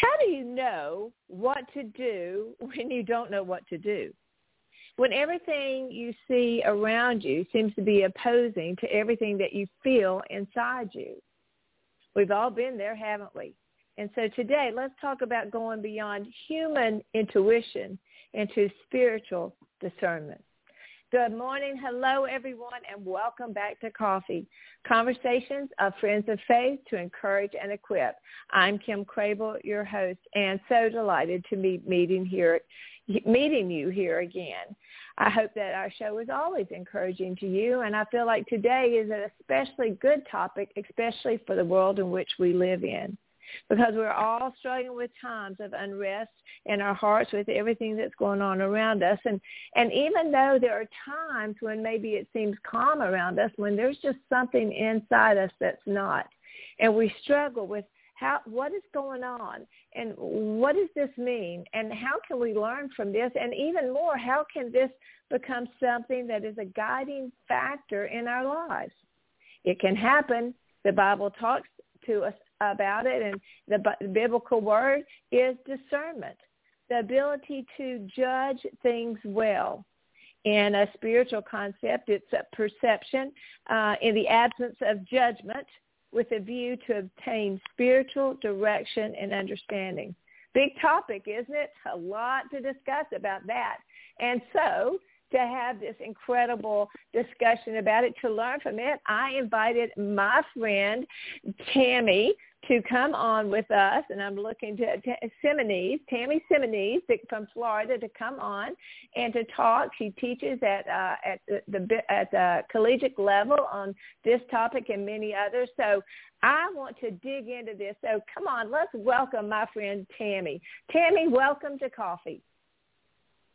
How do you know what to do when you don't know what to do? When everything you see around you seems to be opposing to everything that you feel inside you. We've all been there, haven't we? And so today, let's talk about going beyond human intuition into spiritual discernment. Good morning. Hello, everyone, and welcome back to Coffee, Conversations of Friends of Faith to encourage and equip. I'm Kim Crabill, your host, and so delighted to be meeting here, meeting you here again. I hope that our show is always encouraging to you, and I feel like today is an especially good topic, especially for the world in which we live in because we're all struggling with times of unrest in our hearts with everything that's going on around us. And, and even though there are times when maybe it seems calm around us, when there's just something inside us that's not. And we struggle with how what is going on and what does this mean and how can we learn from this and even more how can this become something that is a guiding factor in our lives it can happen the bible talks to us about it, and the biblical word is discernment, the ability to judge things well. In a spiritual concept, it's a perception uh, in the absence of judgment with a view to obtain spiritual direction and understanding. Big topic, isn't it? A lot to discuss about that. And so to have this incredible discussion about it, to learn from it, I invited my friend Tammi to come on with us, and I'm looking to, to Scimenes, Tammi Scimenes from Florida, to come on and to talk. She teaches at uh, at the, the at the collegiate level on this topic and many others. So I want to dig into this. So come on, let's welcome my friend Tammi. Tammi, welcome to Coffee.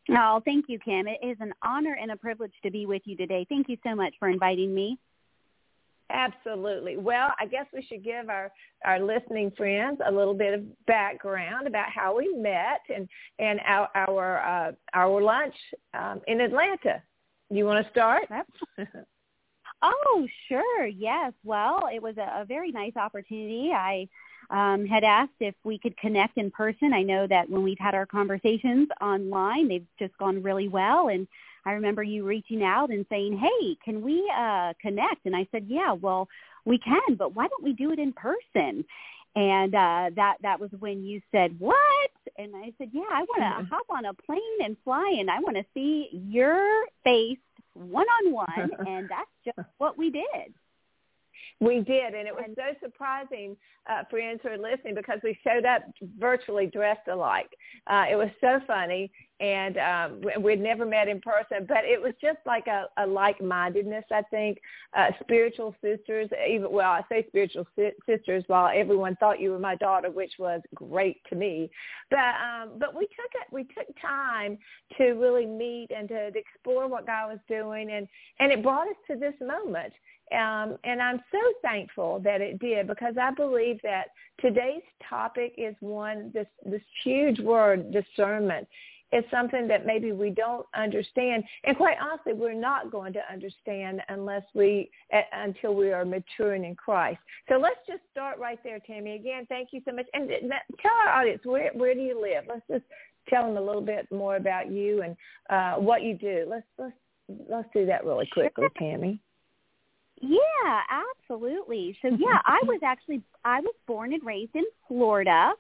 Oh, thank you, Kim. It is an honor and a privilege to be with you today. Thank you so much for inviting me. Absolutely. Well, I guess we should give our, our listening friends a little bit of background about how we met and, and our our, uh, our lunch um, in Atlanta. You want to start? oh, sure. Yes. Well, it was a, a very nice opportunity. I um, had asked if we could connect in person. I know that when we've had our conversations online, they've just gone really well. And I remember you reaching out and saying, "Hey, can we uh, connect?" And I said, "Yeah, well, we can, but why don't we do it in person?" And uh, that that was when you said, "What?" And I said, "Yeah, I want to hop on a plane and fly, and I want to see your face one on one." And that's just what we did. We did, and it was so surprising, uh, friends who are listening, because we showed up virtually dressed alike. Uh, it was so funny, and um, we'd never met in person, but it was just like a, a like-mindedness, I think. Uh, spiritual sisters, even well, I say spiritual si- sisters, while everyone thought you were my daughter, which was great to me. But um, but we took it, we took time to really meet and to, to explore what God was doing, and and it brought us to this moment. Um, and I'm so thankful that it did because I believe that today's topic is one, this, this huge word, discernment, is something that maybe we don't understand. And quite honestly, we're not going to understand unless we, uh, until we are maturing in Christ. So let's just start right there, Tammi. Again, thank you so much. And tell our audience, where, where do you live? Let's just tell them a little bit more about you and uh, what you do. Let's, let's, let's do that really quickly, Tammi. Yeah, absolutely. So yeah, I was actually I was born and raised in Florida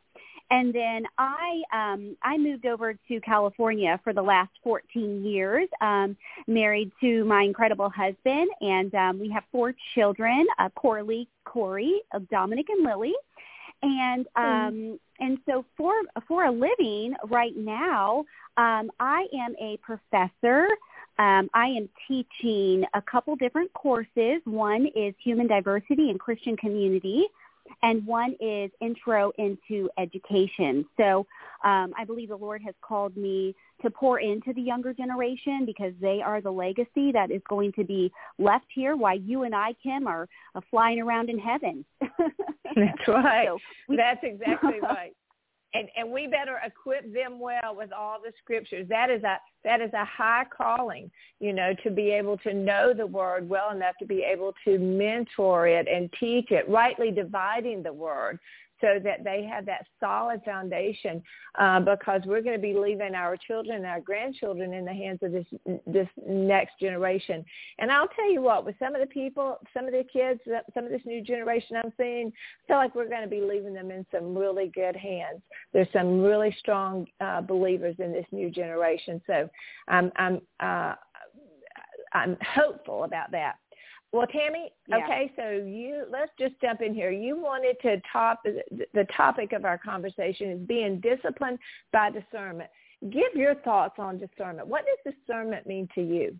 and then I um, I moved over to California for the last 14 years, um, married to my incredible husband, and um, we have four children: uh, Corley, Corey, uh, Dominic, and Lily. And hmm. um, mm. and so for for a living right now, um, I am a professor. Um, I am teaching a couple different courses. One is human diversity and Christian community and one is intro into education. So um, I believe the Lord has called me to pour into the younger generation because they are the legacy that is going to be left here while you and I, Kim, are uh, flying around in heaven. That's right. So we, That's exactly right and and we better equip them well with all the scriptures. That is a that is a high calling you know to be able to know the word well enough to be able to mentor it and teach it rightly dividing the word so that they have that solid foundation uh, because we're going to be leaving our children and our grandchildren in the hands of this this next generation. And I'll tell you what, with some of the people, some of the kids, some of this new generation I'm seeing, I feel like we're going to be leaving them in some really good hands. There's some really strong uh, believers in this new generation. So I'm I'm uh, I'm hopeful about that. Well, Tammi, yeah. okay, so you let's just jump in here. You wanted to top the topic of our conversation is being disciplined by discernment. Give your thoughts on discernment. What does discernment mean to you?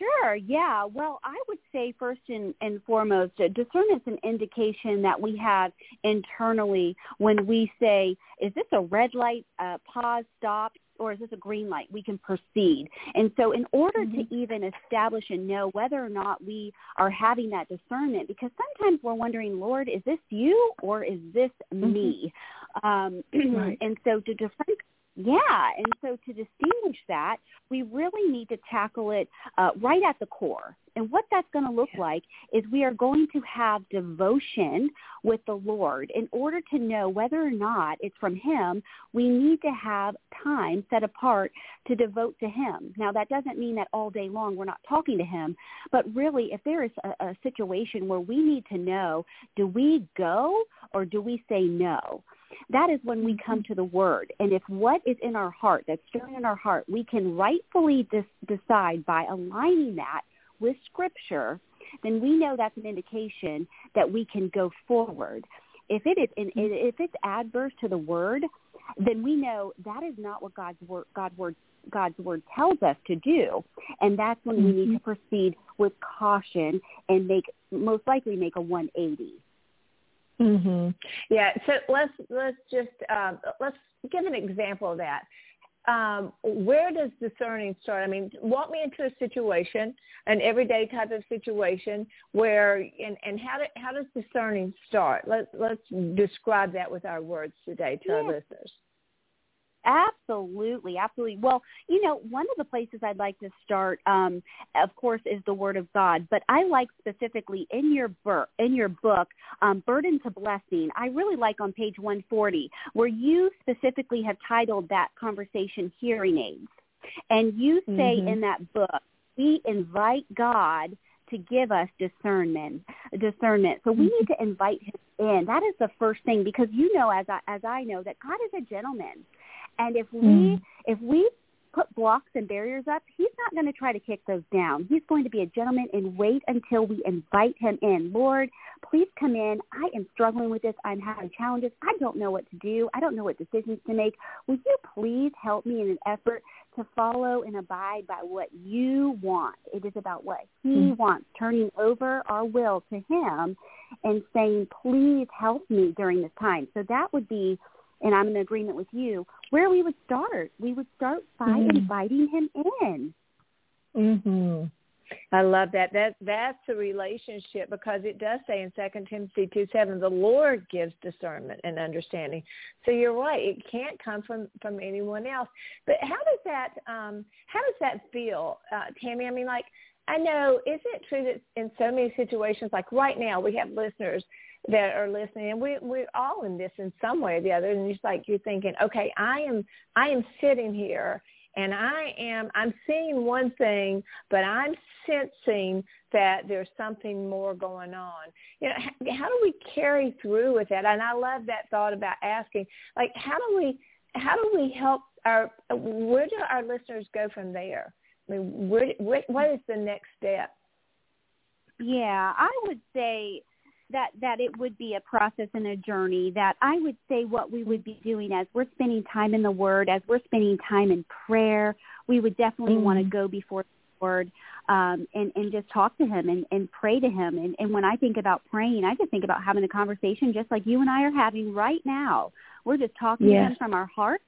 Sure. Yeah. Well, I would say first and, and foremost, discernment is an indication that we have internally when we say, is this a red light, uh, pause, stop, or is this a green light? We can proceed. And so in order mm-hmm. to even establish and know whether or not we are having that discernment, because sometimes we're wondering, Lord, is this you or is this mm-hmm. me? Um, right. And so to yeah, and so to distinguish that, we really need to tackle it uh, right at the core. And what that's going to look like is we are going to have devotion with the Lord. In order to know whether or not it's from Him, we need to have time set apart to devote to Him. Now, that doesn't mean that all day long we're not talking to Him, but really, if there is a, a situation where we need to know, do we go or do we say no? that is when we come mm-hmm. to the word. And if what is in our heart, that's stirring in our heart, we can rightfully dis- decide by aligning that with scripture, then we know that's an indication that we can go forward. If it is, mm-hmm. if it's adverse to the word, then we know that is not what God's word, God's word, God's word tells us to do, and that's when we need to mm-hmm. proceed with caution and make most likely make a 180. Mhm. Yeah. So let's let's just um, let's give an example of that. Um, where does discerning start? I mean, walk me into a situation, an everyday type of situation, where and and how do, how does discerning start? Let's let's describe that with our words today to our listeners. Absolutely, absolutely. Well, you know, one of the places I'd like to start, um, of course, is the Word of God. But I like specifically in your book, in your book, um, "Burden to Blessing." I really like on page 140 where you specifically have titled that conversation "Hearing Aids," and you say mm-hmm. in that book, we invite God to give us discernment discernment so we need to invite him in that is the first thing because you know as i as i know that god is a gentleman and if we mm. if we put blocks and barriers up, he's not going to try to kick those down. He's going to be a gentleman and wait until we invite him in. Lord, please come in. I am struggling with this. I'm having challenges. I don't know what to do. I don't know what decisions to make. Will you please help me in an effort to follow and abide by what you want? It is about what he mm wants, turning over our will to him and saying, please help me during this time. So that would be and I'm in agreement with you, where we would start. We would start by mm-hmm. inviting him in. Mhm. I love that. That that's the relationship because it does say in Second Timothy two seven, the Lord gives discernment and understanding. So you're right; it can't come from from anyone else. But how does that um how does that feel, uh, Tammi? I mean, like I know, is it true that in so many situations, like right now, we have listeners that are listening and we we're all in this in some way or the other and it's like you're thinking okay i am i am sitting here and I am I'm seeing one thing, but I'm sensing that there's something more going on. You know, how, how do we carry through with that? And I love that thought about asking, like, how do we how do we help our where do our listeners go from there? I mean, where, what what is the next step? Yeah, I would say that that it would be a process and a journey that I would say what we would be doing as we're spending time in the word, as we're spending time in prayer, we would definitely mm. want to go before the Lord um, and, and just talk to him and, and pray to him. And, and when I think about praying, I just think about having a conversation just like you and I are having right now. We're just talking yes. to him from our heart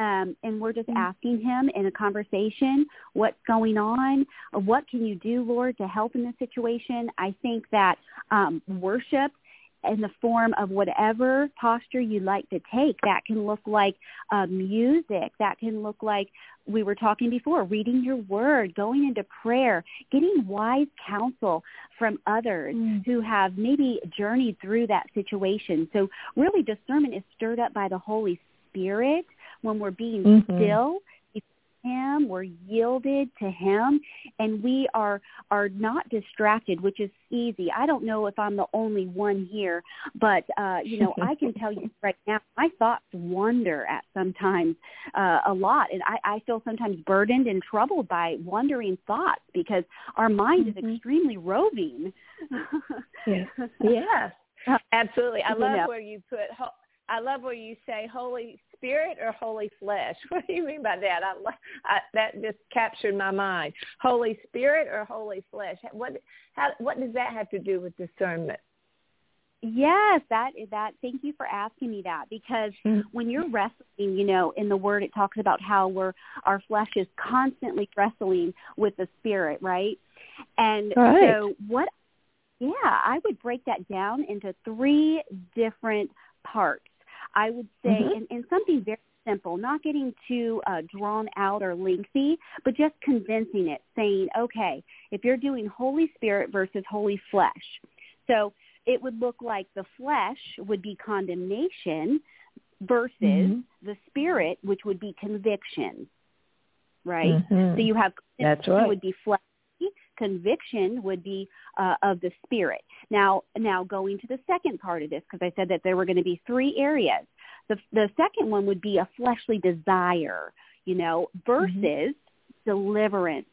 um, and we're just mm-hmm. asking him in a conversation what's going on, what can you do, Lord, to help in this situation. I think that um, worship in the form of whatever posture you like to take. That can look like uh, music. That can look like we were talking before, reading your word, going into prayer, getting wise counsel from others mm. who have maybe journeyed through that situation. So really discernment is stirred up by the Holy Spirit when we're being mm-hmm. still him we're yielded to him and we are are not distracted which is easy i don't know if i'm the only one here but uh you know i can tell you right now my thoughts wander at sometimes uh a lot and i i feel sometimes burdened and troubled by wandering thoughts because our mind mm-hmm. is extremely roving yes yes absolutely i love you know. where you put I love where you say Holy Spirit or Holy Flesh. What do you mean by that? I, I that just captured my mind. Holy Spirit or Holy Flesh? What how what does that have to do with discernment? Yes, that that. Thank you for asking me that because mm-hmm. when you're wrestling, you know, in the Word it talks about how we're our flesh is constantly wrestling with the Spirit, right? And right. so what? Yeah, I would break that down into three different parts. I would say, mm-hmm. in, in something very simple, not getting too uh, drawn out or lengthy, but just condensing it, saying, okay, if you're doing Holy Spirit versus Holy Flesh, so it would look like the flesh would be condemnation versus mm-hmm. the spirit, which would be conviction, right? Mm-hmm. So you have that's right. would be flesh conviction would be uh, of the spirit. Now, now going to the second part of this, because I said that there were going to be three areas. The, the second one would be a fleshly desire, you know, versus mm-hmm. deliverance,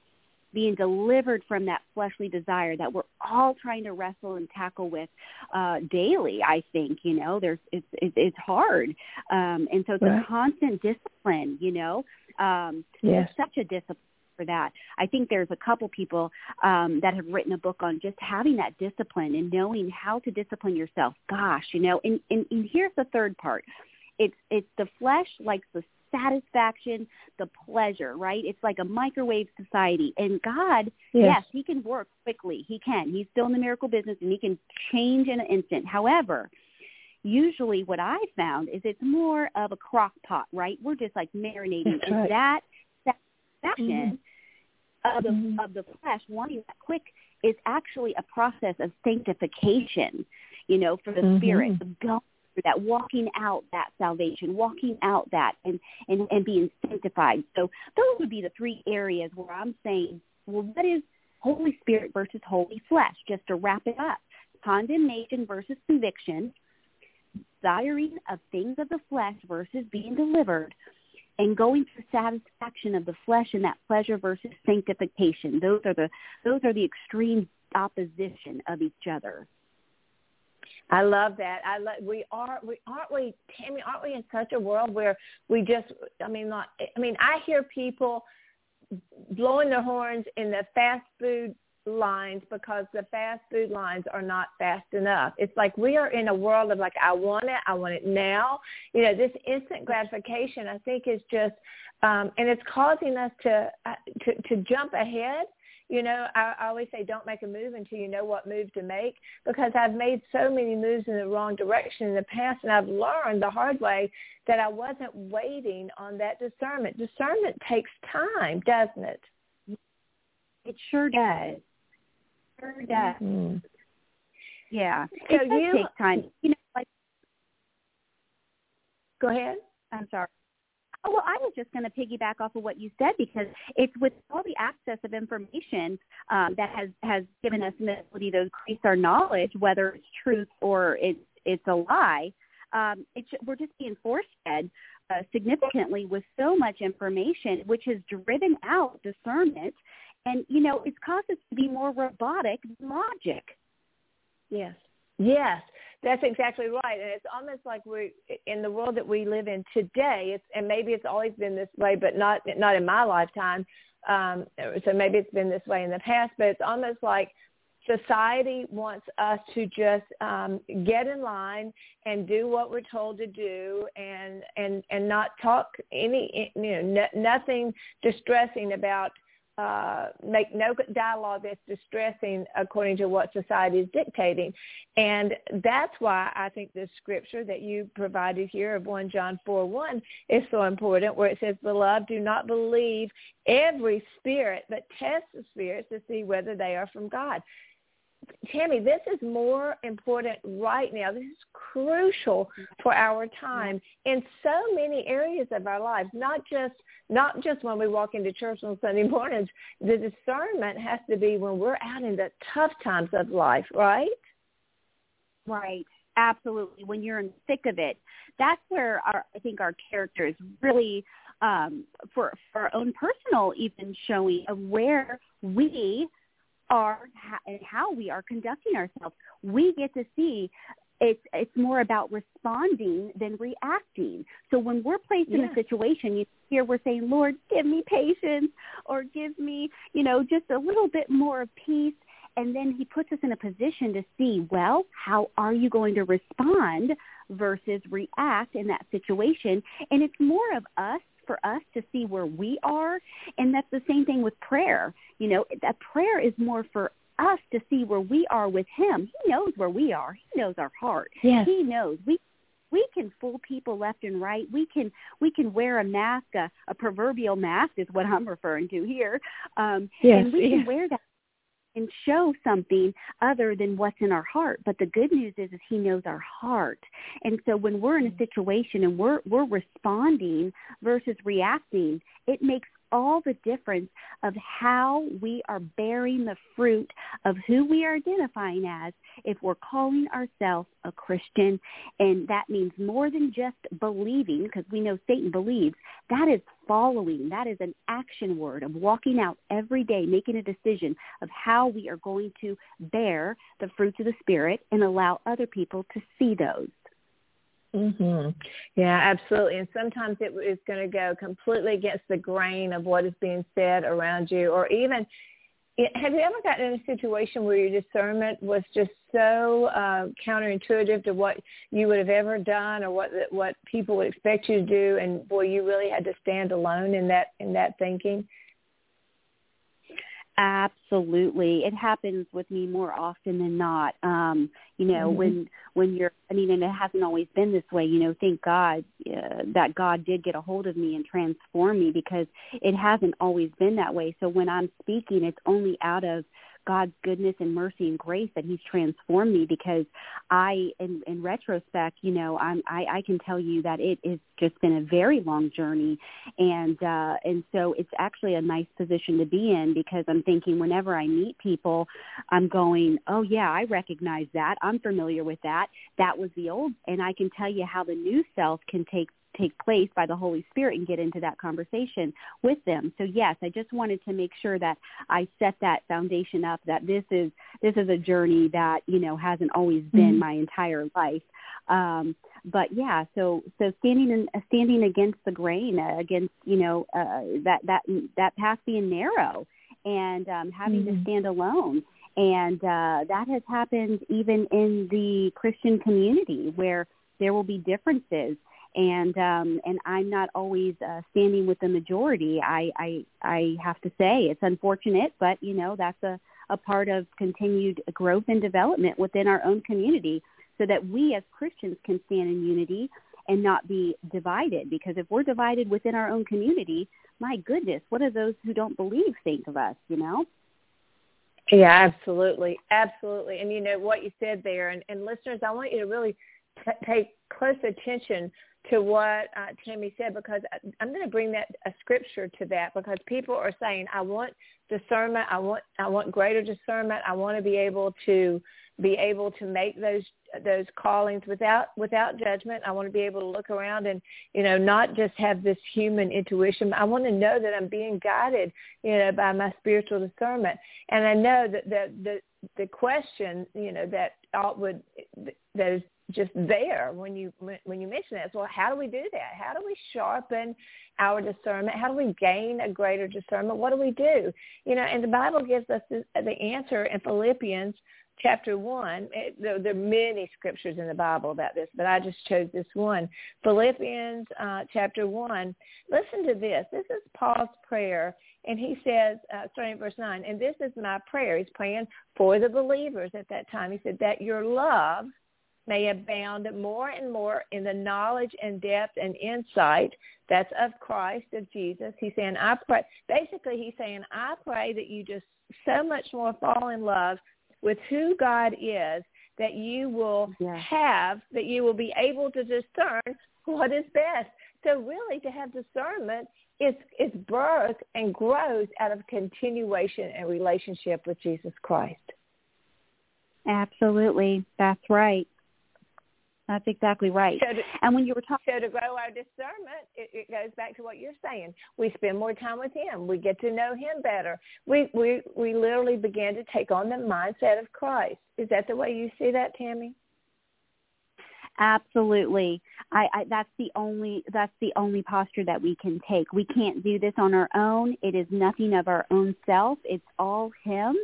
being delivered from that fleshly desire that we're all trying to wrestle and tackle with uh, daily. I think you know, there's it's it's, it's hard, um, and so it's right. a constant discipline. You know, um, yes. such a discipline for that. I think there's a couple people um, that have written a book on just having that discipline and knowing how to discipline yourself. Gosh, you know, and, and, and here's the third part. It's it's the flesh likes the satisfaction, the pleasure, right? It's like a microwave society. And God, yes. yes, he can work quickly. He can. He's still in the miracle business and he can change in an instant. However, usually what I found is it's more of a crock pot, right? We're just like marinating. That's and right. that satisfaction of the mm-hmm. of the flesh, wanting that quick, is actually a process of sanctification. You know, for the mm-hmm. spirit, of going through that, walking out that salvation, walking out that, and and and being sanctified. So those would be the three areas where I'm saying, well, what is Holy Spirit versus Holy Flesh? Just to wrap it up, condemnation versus conviction, desiring of things of the flesh versus being delivered and going through satisfaction of the flesh and that pleasure versus sanctification. Those are the those are the extreme opposition of each other. I love that. I love, we are we aren't we Tammi aren't we in such a world where we just I mean not I mean I hear people blowing their horns in the fast food lines because the fast food lines are not fast enough. It's like we are in a world of like, I want it, I want it now. You know, this instant gratification, I think, is just, um, and it's causing us to, uh, to to jump ahead. You know, I, I always say don't make a move until you know what move to make because I've made so many moves in the wrong direction in the past and I've learned the hard way that I wasn't waiting on that discernment. Discernment takes time, doesn't it? It sure does sure does. Mm-hmm. Yeah. So it does you take time. You know, like go ahead. I'm sorry. Oh, well, I was just going to piggyback off of what you said because it's with all the access of information um, that has has given us the ability to increase our knowledge, whether it's truth or it's it's a lie. Um, it's, we're just being force fed uh, significantly with so much information, which has driven out discernment, and you know it's caused us to be more robotic than logic. Yes. Yes, that's exactly right. And it's almost like we're in the world that we live in today. It's and maybe it's always been this way, but not not in my lifetime. Um, so maybe it's been this way in the past. But it's almost like society wants us to just um, get in line and do what we're told to do, and and and not talk any you know n- nothing distressing about uh, make no dialogue that's distressing according to what society is dictating. And that's why I think the scripture that you provided here of 1 John 4, 1 is so important where it says, Beloved, do not believe every spirit, but test the spirits to see whether they are from God. Tammi, this is more important right now. This is crucial for our time in so many areas of our lives, not just not just when we walk into church on Sunday mornings. The discernment has to be when we're out in the tough times of life, right? Right. Absolutely. When you're in the thick of it, that's where our I think our character is really um, for for our own personal even showing of where we are and how we are conducting ourselves. We get to see it's it's more about responding than reacting. So when we're placed yeah. in a situation, you hear we're saying, "Lord, give me patience," or "Give me, you know, just a little bit more of peace." And then He puts us in a position to see, well, how are you going to respond versus react in that situation? And it's more of us for us to see where we are. And that's the same thing with prayer. You know, that prayer is more for us to see where we are with him. He knows where we are. He knows our heart. Yes. He knows. We we can fool people left and right. We can we can wear a mask, a, a proverbial mask is what I'm referring to here. Um yes, and we yes. can wear that and show something other than what's in our heart. But the good news is, is he knows our heart. And so when we're in a mm-hmm. situation and we're we're responding versus reacting, it makes all the difference of how we are bearing the fruit of who we are identifying as if we're calling ourselves a Christian. And that means more than just believing, because we know Satan believes. That is following. That is an action word of walking out every day, making a decision of how we are going to bear the fruits of the Spirit and allow other people to see those. Mhm. Yeah, absolutely. And sometimes it is going to go completely against the grain of what is being said around you, or even. Have you ever gotten in a situation where your discernment was just so uh, counterintuitive to what you would have ever done, or what what people would expect you to do, and boy, you really had to stand alone in that in that thinking? Absolutely. It happens with me more often than not. Um, you know, mm-hmm. when when you're I mean and it hasn't always been this way, you know, thank God uh, that God did get a hold of me and transform me because it hasn't always been that way. So when I'm speaking, it's only out of God's goodness and mercy and grace that He's transformed me because I, in, in retrospect, you know, I'm, I, I can tell you that it has just been a very long journey, and uh, and so it's actually a nice position to be in because I'm thinking whenever I meet people, I'm going, oh yeah, I recognize that, I'm familiar with that. That was the old, and I can tell you how the new self can take take place by the Holy Spirit and get into that conversation with them. So yes, I just wanted to make sure that I set that foundation up that this is this is a journey that, you know, hasn't always been mm-hmm. my entire life. Um but yeah, so so standing in, standing against the grain, uh, against, you know, uh that that that path being narrow and um having mm-hmm. to stand alone and uh, that has happened even in the Christian community where there will be differences and um, and I'm not always uh, standing with the majority. I, I I have to say it's unfortunate, but you know that's a a part of continued growth and development within our own community, so that we as Christians can stand in unity and not be divided. Because if we're divided within our own community, my goodness, what do those who don't believe think of us? You know. Yeah, absolutely, absolutely. And you know what you said there, and, and listeners, I want you to really pay close attention to what uh, Tammi said because I'm going to bring that a scripture to that because people are saying I want discernment, I want I want greater discernment, I want to be able to be able to make those those callings without without judgment. I want to be able to look around and you know not just have this human intuition. I want to know that I'm being guided you know by my spiritual discernment. And I know that the the the question you know that would that is just there when you when you mention that. So how do we do that? How do we sharpen our discernment? How do we gain a greater discernment? What do we do? You know, and the Bible gives us the, answer in Philippians chapter 1. It, there, there, are many scriptures in the Bible about this, but I just chose this one. Philippians uh, chapter 1. Listen to this. This is Paul's prayer, and he says, uh, starting verse 9, and this is my prayer. He's praying for the believers at that time. He said, that your love may abound more and more in the knowledge and depth and insight that's of Christ, of Jesus. He's saying, I pray. Basically, he's saying, I pray that you just so much more fall in love with who God is that you will yes. have, that you will be able to discern what is best. So really to have discernment is, is birth and grows out of continuation and relationship with Jesus Christ. Absolutely. That's right. That's exactly right. So to, and when you were talking, so to grow our discernment, it, it goes back to what you're saying. We spend more time with Him. We get to know Him better. We we we literally begin to take on the mindset of Christ. Is that the way you see that, Tammi? Absolutely. I, I that's the only that's the only posture that we can take. We can't do this on our own. It is nothing of our own self. It's all Him.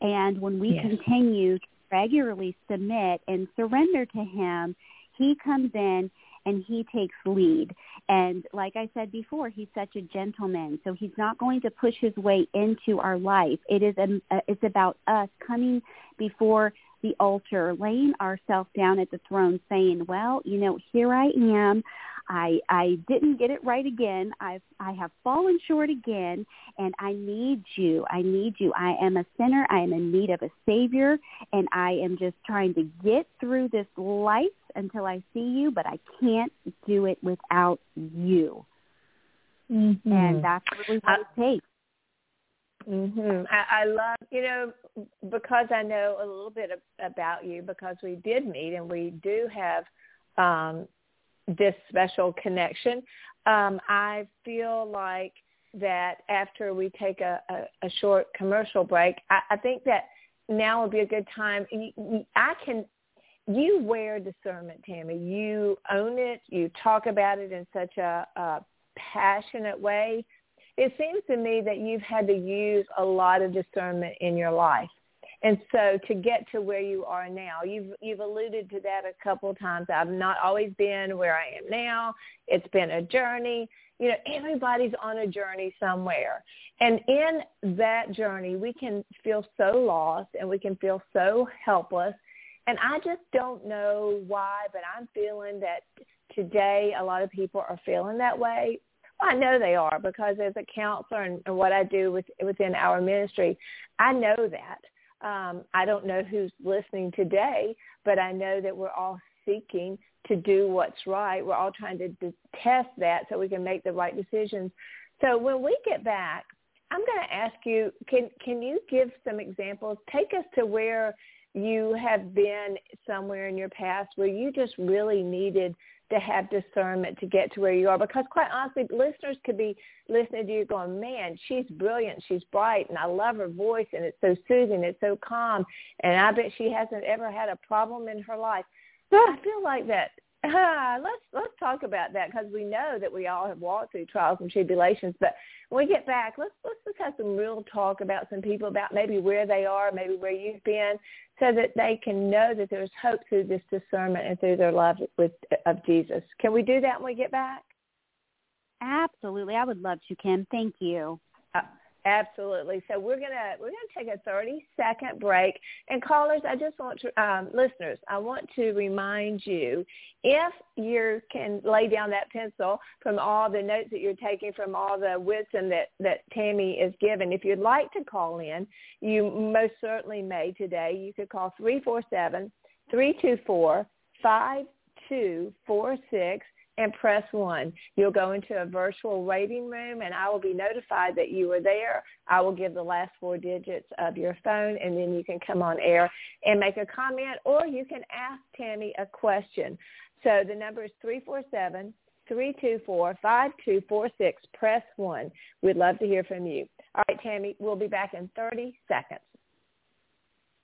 And when we yes. continue regularly submit and surrender to him, he comes in and he takes lead. And like I said before, he's such a gentleman, so he's not going to push his way into our life. It is a, it's about us coming before the altar, laying ourselves down at the throne, saying, "Well, you know, here I am. I I didn't get it right again. I've I have fallen short again and I need you. I need you. I am a sinner. I am in need of a savior and I am just trying to get through this life until I see you, but I can't do it without you. Mm-hmm. And that's really what it takes. Mhm. I, I love, you know, because I know a little bit of, about you because we did meet and we do have um this special connection. Um, I feel like that after we take a, a, a short commercial break, I, I think that now would be a good time. I can, you wear discernment, Tammi. You own it. You talk about it in such a, a passionate way. It seems to me that you've had to use a lot of discernment in your life. And so to get to where you are now, you've you've alluded to that a couple of times. I've not always been where I am now. It's been a journey. You know, everybody's on a journey somewhere. And in that journey, we can feel so lost and we can feel so helpless. And I just don't know why, but I'm feeling that today a lot of people are feeling that way. Well, I know they are because as a counselor and, and what I do with, within our ministry, I know that um, I don't know who's listening today, but I know that we're all seeking to do what's right. We're all trying to, test that so we can make the right decisions. So when we get back, I'm going to ask you, can can you give some examples? Take us to where you have been somewhere in your past where you just really needed to have discernment to get to where you are. Because quite honestly, listeners could be listening to you going, man, she's brilliant, she's bright, and I love her voice, and it's so soothing, it's so calm, and I bet she hasn't ever had a problem in her life. I feel like that uh, let's let's talk about that because we know that we all have walked through trials and tribulations. But when we get back, let's let's just have some real talk about some people about maybe where they are, maybe where you've been, so that they can know that there's hope through this discernment and through their love with of Jesus. Can we do that when we get back? Absolutely, I would love to, Kim. Thank you. Absolutely. So we're gonna we're gonna take a thirty second break. And callers, I just want to um, listeners, I want to remind you if you can lay down that pencil from all the notes that you're taking from all the wisdom that that Tammi is given. If you'd like to call in, you most certainly may today. You could call three four seven three two four five 5246 and press 1. You'll go into a virtual waiting room and I will be notified that you are there. I will give the last four digits of your phone and then you can come on air and make a comment or you can ask Tammi a question. So the number is 347 324 5246. Press 1. We'd love to hear from you. All right, Tammi, we'll be back in 30 seconds.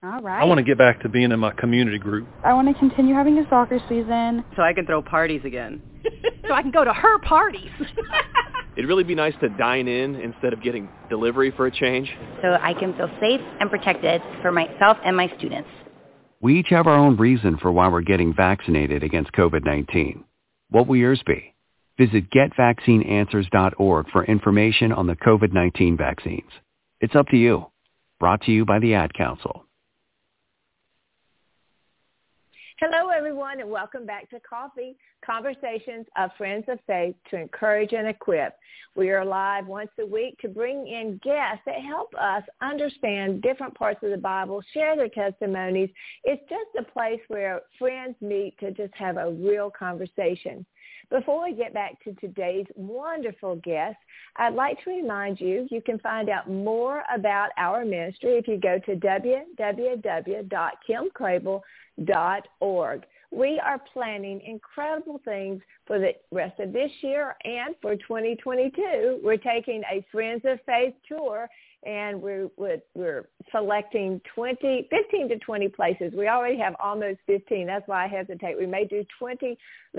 All right. I want to get back to being in my community group. I want to continue having a soccer season. So I can throw parties again. so I can go to her parties. It'd really be nice to dine in instead of getting delivery for a change. So I can feel safe and protected for myself and my students. We each have our own reason for why we're getting vaccinated against COVID-19. What will yours be? Visit getvaccineanswers.org for information on the COVID-19 vaccines. It's up to you. Brought to you by the Ad Council. Hello, everyone, and welcome back to Coffee Conversations of Friends of Faith to encourage and equip. We are live once a week to bring in guests that help us understand different parts of the Bible, share their testimonies. It's just a place where friends meet to just have a real conversation. Before we get back to today's wonderful guest, I'd like to remind you you can find out more about our ministry if you go to www.kimcrabill.org. We are planning incredible things for the rest of this year and for 2022. We're taking a Friends of Faith tour and we're we're selecting 20 15 to 20 places. We already have almost 15 that's why i hesitate. We may do 20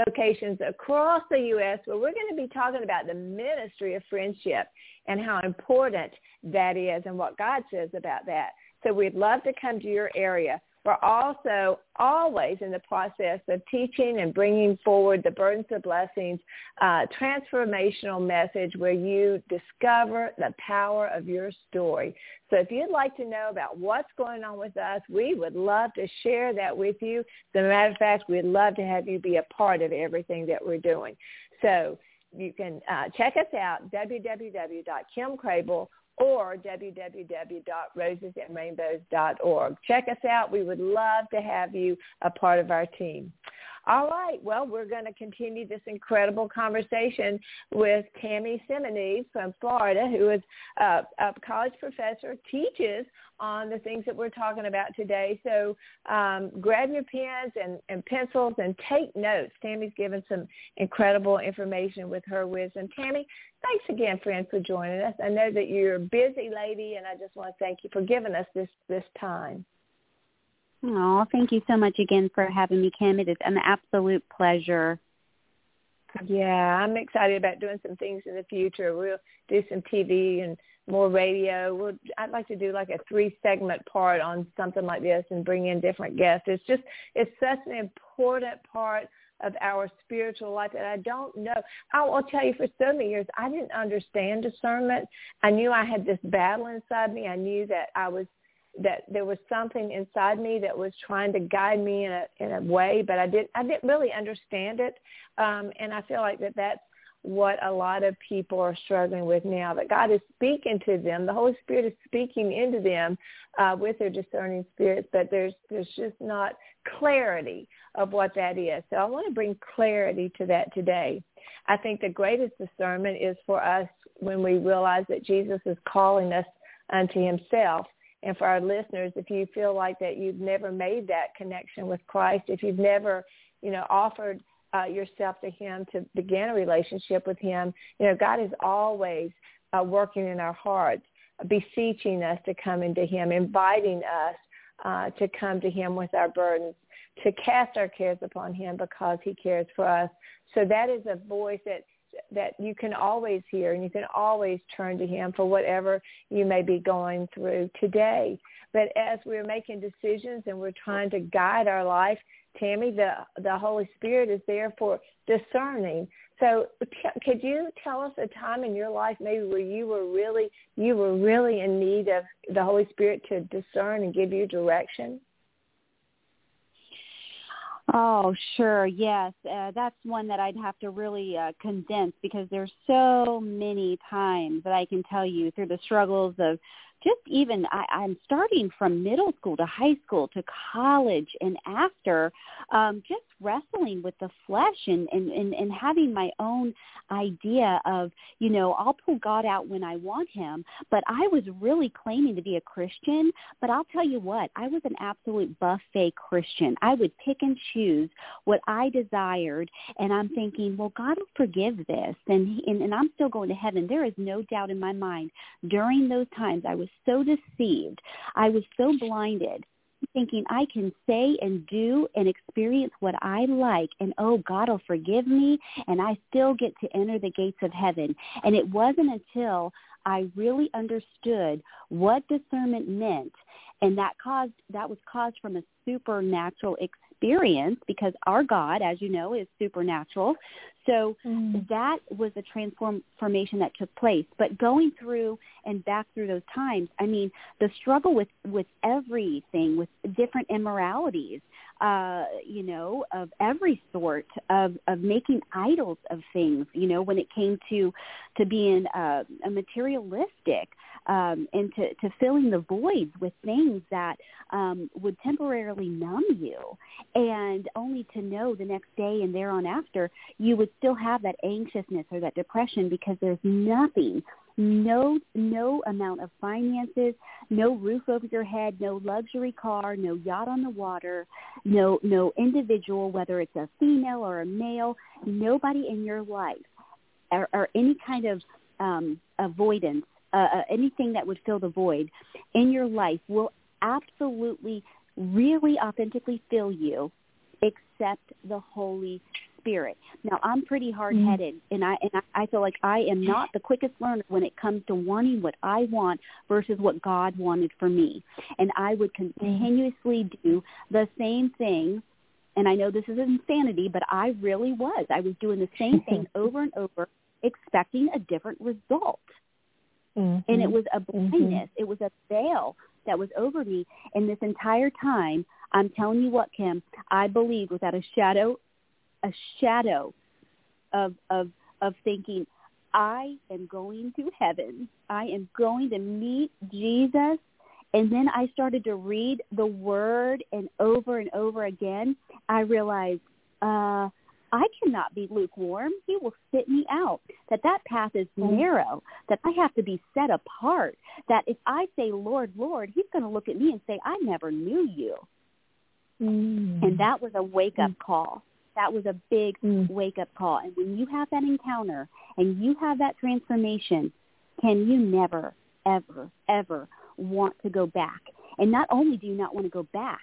locations across the us where we're going to be talking about the ministry of friendship and how important that is and what god says about that. So we'd love to come to your area we're also always in the process of teaching and bringing forward the Burdens of Blessings uh, transformational message where you discover the power of your story. So if you'd like to know about what's going on with us, we would love to share that with you. As a matter of fact, we'd love to have you be a part of everything that we're doing. So you can uh, check us out, www.kimcrabill.com or www.rosesandrainbows.org. Check us out. We would love to have you a part of our team. All right. Well, we're going to continue this incredible conversation with Tammi Scimenes from Florida, who is a, a college professor, teaches on the things that we're talking about today. So um, grab your pens and, and pencils and take notes. Tammi's given some incredible information with her wisdom. Tammi, thanks again, friend, for joining us. I know that you're a busy lady, and I just want to thank you for giving us this, this time. Oh, thank you so much again for having me, Kim. It is an absolute pleasure. Yeah, I'm excited about doing some things in the future. We'll do some TV and more radio. We'll, I'd like to do like a three segment part on something like this and bring in different guests. It's just it's such an important part of our spiritual life that I don't know. I will tell you for so many years I didn't understand discernment. I knew I had this battle inside me. I knew that I was that there was something inside me that was trying to guide me in a in a way, but I didn't I didn't really understand it, um, and I feel like that that's what a lot of people are struggling with now. That God is speaking to them, the Holy Spirit is speaking into them uh, with their discerning spirits, but there's there's just not clarity of what that is. So I want to bring clarity to that today. I think the greatest discernment is for us when we realize that Jesus is calling us unto Himself and for our listeners, if you feel like that you've never made that connection with Christ, if you've never, you know, offered uh, yourself to Him to begin a relationship with Him, you know, God is always uh, working in our hearts, beseeching us to come into Him, inviting us uh, to come to Him with our burdens, to cast our cares upon Him because He cares for us. So that is a voice that that you can always hear and you can always turn to him for whatever you may be going through today. But as we're making decisions and we're trying to guide our life, Tammi, the the Holy Spirit is there for discerning. So, t- could you tell us a time in your life maybe where you were really you were really in need of the Holy Spirit to discern and give you direction? Oh, sure. Yes. Uh, that's one that I'd have to really uh, condense because there's so many times that I can tell you through the struggles of just even I, I'm starting from middle school to high school to college and after, um, just wrestling with the flesh and, and, and, and having my own idea of, you know, I'll pull God out when I want him. But I was really claiming to be a Christian. But I'll tell you what, I was an absolute buffet Christian. I would pick and choose what I desired. And I'm thinking, well, God will forgive this. And, and, and I'm still going to heaven. There is no doubt in my mind. During those times, I was so deceived. I was so blinded thinking I can say and do and experience what I like and oh God will forgive me and I still get to enter the gates of heaven. And it wasn't until I really understood what discernment meant and that caused that was caused from a supernatural experience because our God, as you know, is supernatural. So mm. that was a transformation that took place. But going through and back through those times, I mean, the struggle with with everything, with different immoralities, uh, you know, of every sort of of making idols of things. You know, when it came to to being uh, a materialistic um, and to, filling the voids with things that um, would temporarily numb you, and only to know the next day and there on after you would still have that anxiousness or that depression because there's nothing no no amount of finances, no roof over your head, no luxury car, no yacht on the water, no no individual, whether it's a female or a male, nobody in your life or, or any kind of um, avoidance, uh, uh anything that would fill the void in your life will absolutely, really authentically fill you, except the Holy spirit. Now I'm pretty hard headed mm-hmm. and I and I feel like I am not the quickest learner when it comes to wanting what I want versus what God wanted for me. And I would continuously do the same thing and I know this is insanity, but I really was. I was doing the same thing over and over, expecting a different result. Mm-hmm. And it was a mm-hmm. blindness. Mm-hmm. It was a veil that was over me. And this entire time, I'm telling you what, Kim, I believed without a shadow a shadow of of of thinking I am going to heaven. I am going to meet Jesus. And then I started to read the word and over and over again, I realized uh I cannot be lukewarm. He will spit me out. That that path is mm. narrow. That I have to be set apart. That if I say, Lord, Lord, he's going to look at me and say, I never knew you. Mm. And that was a wake-up mm. call that was a big mm. wake up call. And when you have that encounter and you have that transformation, can you never, ever, ever want to go back? And not only do you not want to go back,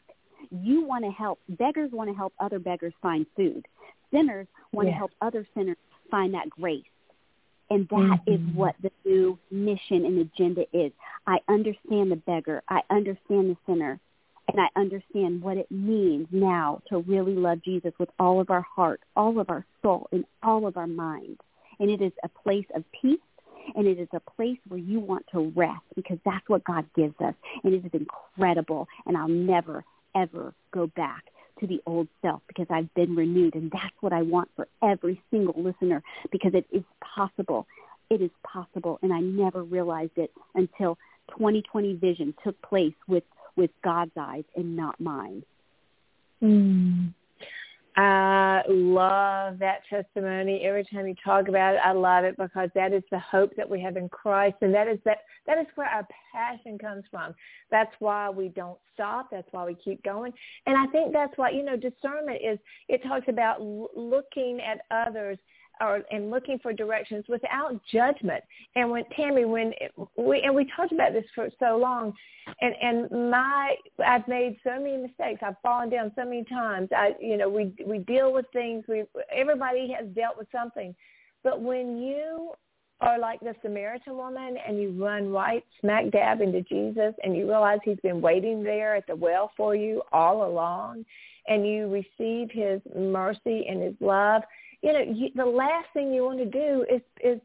you want to help beggars want to help other beggars find food. Sinners want to help other sinners find that grace. And that mm-hmm. is what the new mission and agenda is. I understand the beggar. I understand the sinner. And I understand what it means now to really love Jesus with all of our heart, all of our soul, and all of our mind. And it is a place of peace and it is a place where you want to rest because that's what God gives us. And it is incredible. And I'll never, ever go back to the old self because I've been renewed. And that's what I want for every single listener because it is possible. It is possible. And I never realized it until 2020 vision took place with with God's eyes and not mine. Mm. I love that testimony. Every time you talk about it, I love it because that is the hope that we have in Christ, and that is that that is where our passion comes from. That's why we don't stop. That's why we keep going. And I think that's why you know discernment is. It talks about looking at others or and looking for directions without judgment. And when Tammi, when we and we talked about this for so long, and and my I've made so many mistakes. I've fallen down so many times. I you know we we deal with things. We everybody has dealt with something, but when you are like the Samaritan woman and you run right smack dab into Jesus and you realize he's been waiting there at the well for you all along and you receive his mercy and his love you know, you, the last thing you want to do is is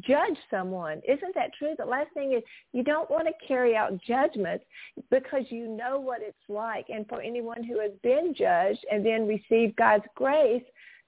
judge someone. Isn't that true? The last thing is you don't want to carry out judgments because you know what it's like. And for anyone who has been judged and then received God's grace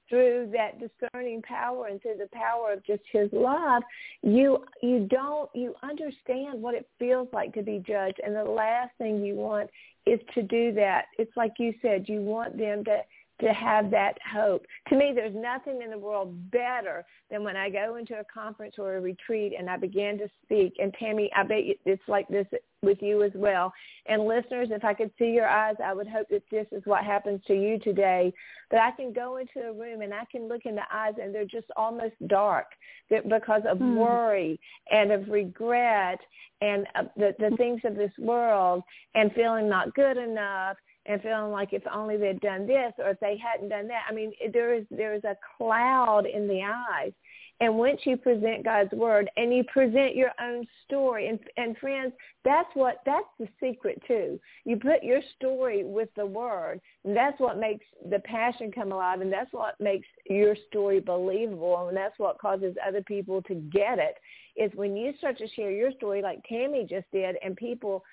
through that discerning power and through the power of just his love, you you don't you understand what it feels like to be judged. And the last thing you want is to do that. It's like you said, you want them to to have that hope. To me, there's nothing in the world better than when I go into a conference or a retreat and I begin to speak. And Tammi, I bet it's like this with you as well. And listeners, if I could see your eyes, I would hope that this is what happens to you today. That I can go into a room and I can look in the eyes and they're just almost dark because of mm. worry and of regret and the, the things of this world and feeling not good enough and feeling like if only they'd done this or if they hadn't done that. I mean, there is there is a cloud in the eyes. And once you present God's word and you present your own story, and, and friends, that's what that's the secret too. You put your story with the word, and that's what makes the passion come alive, and that's what makes your story believable, and that's what causes other people to get it. Is when you start to share your story, like Tammi just did, and people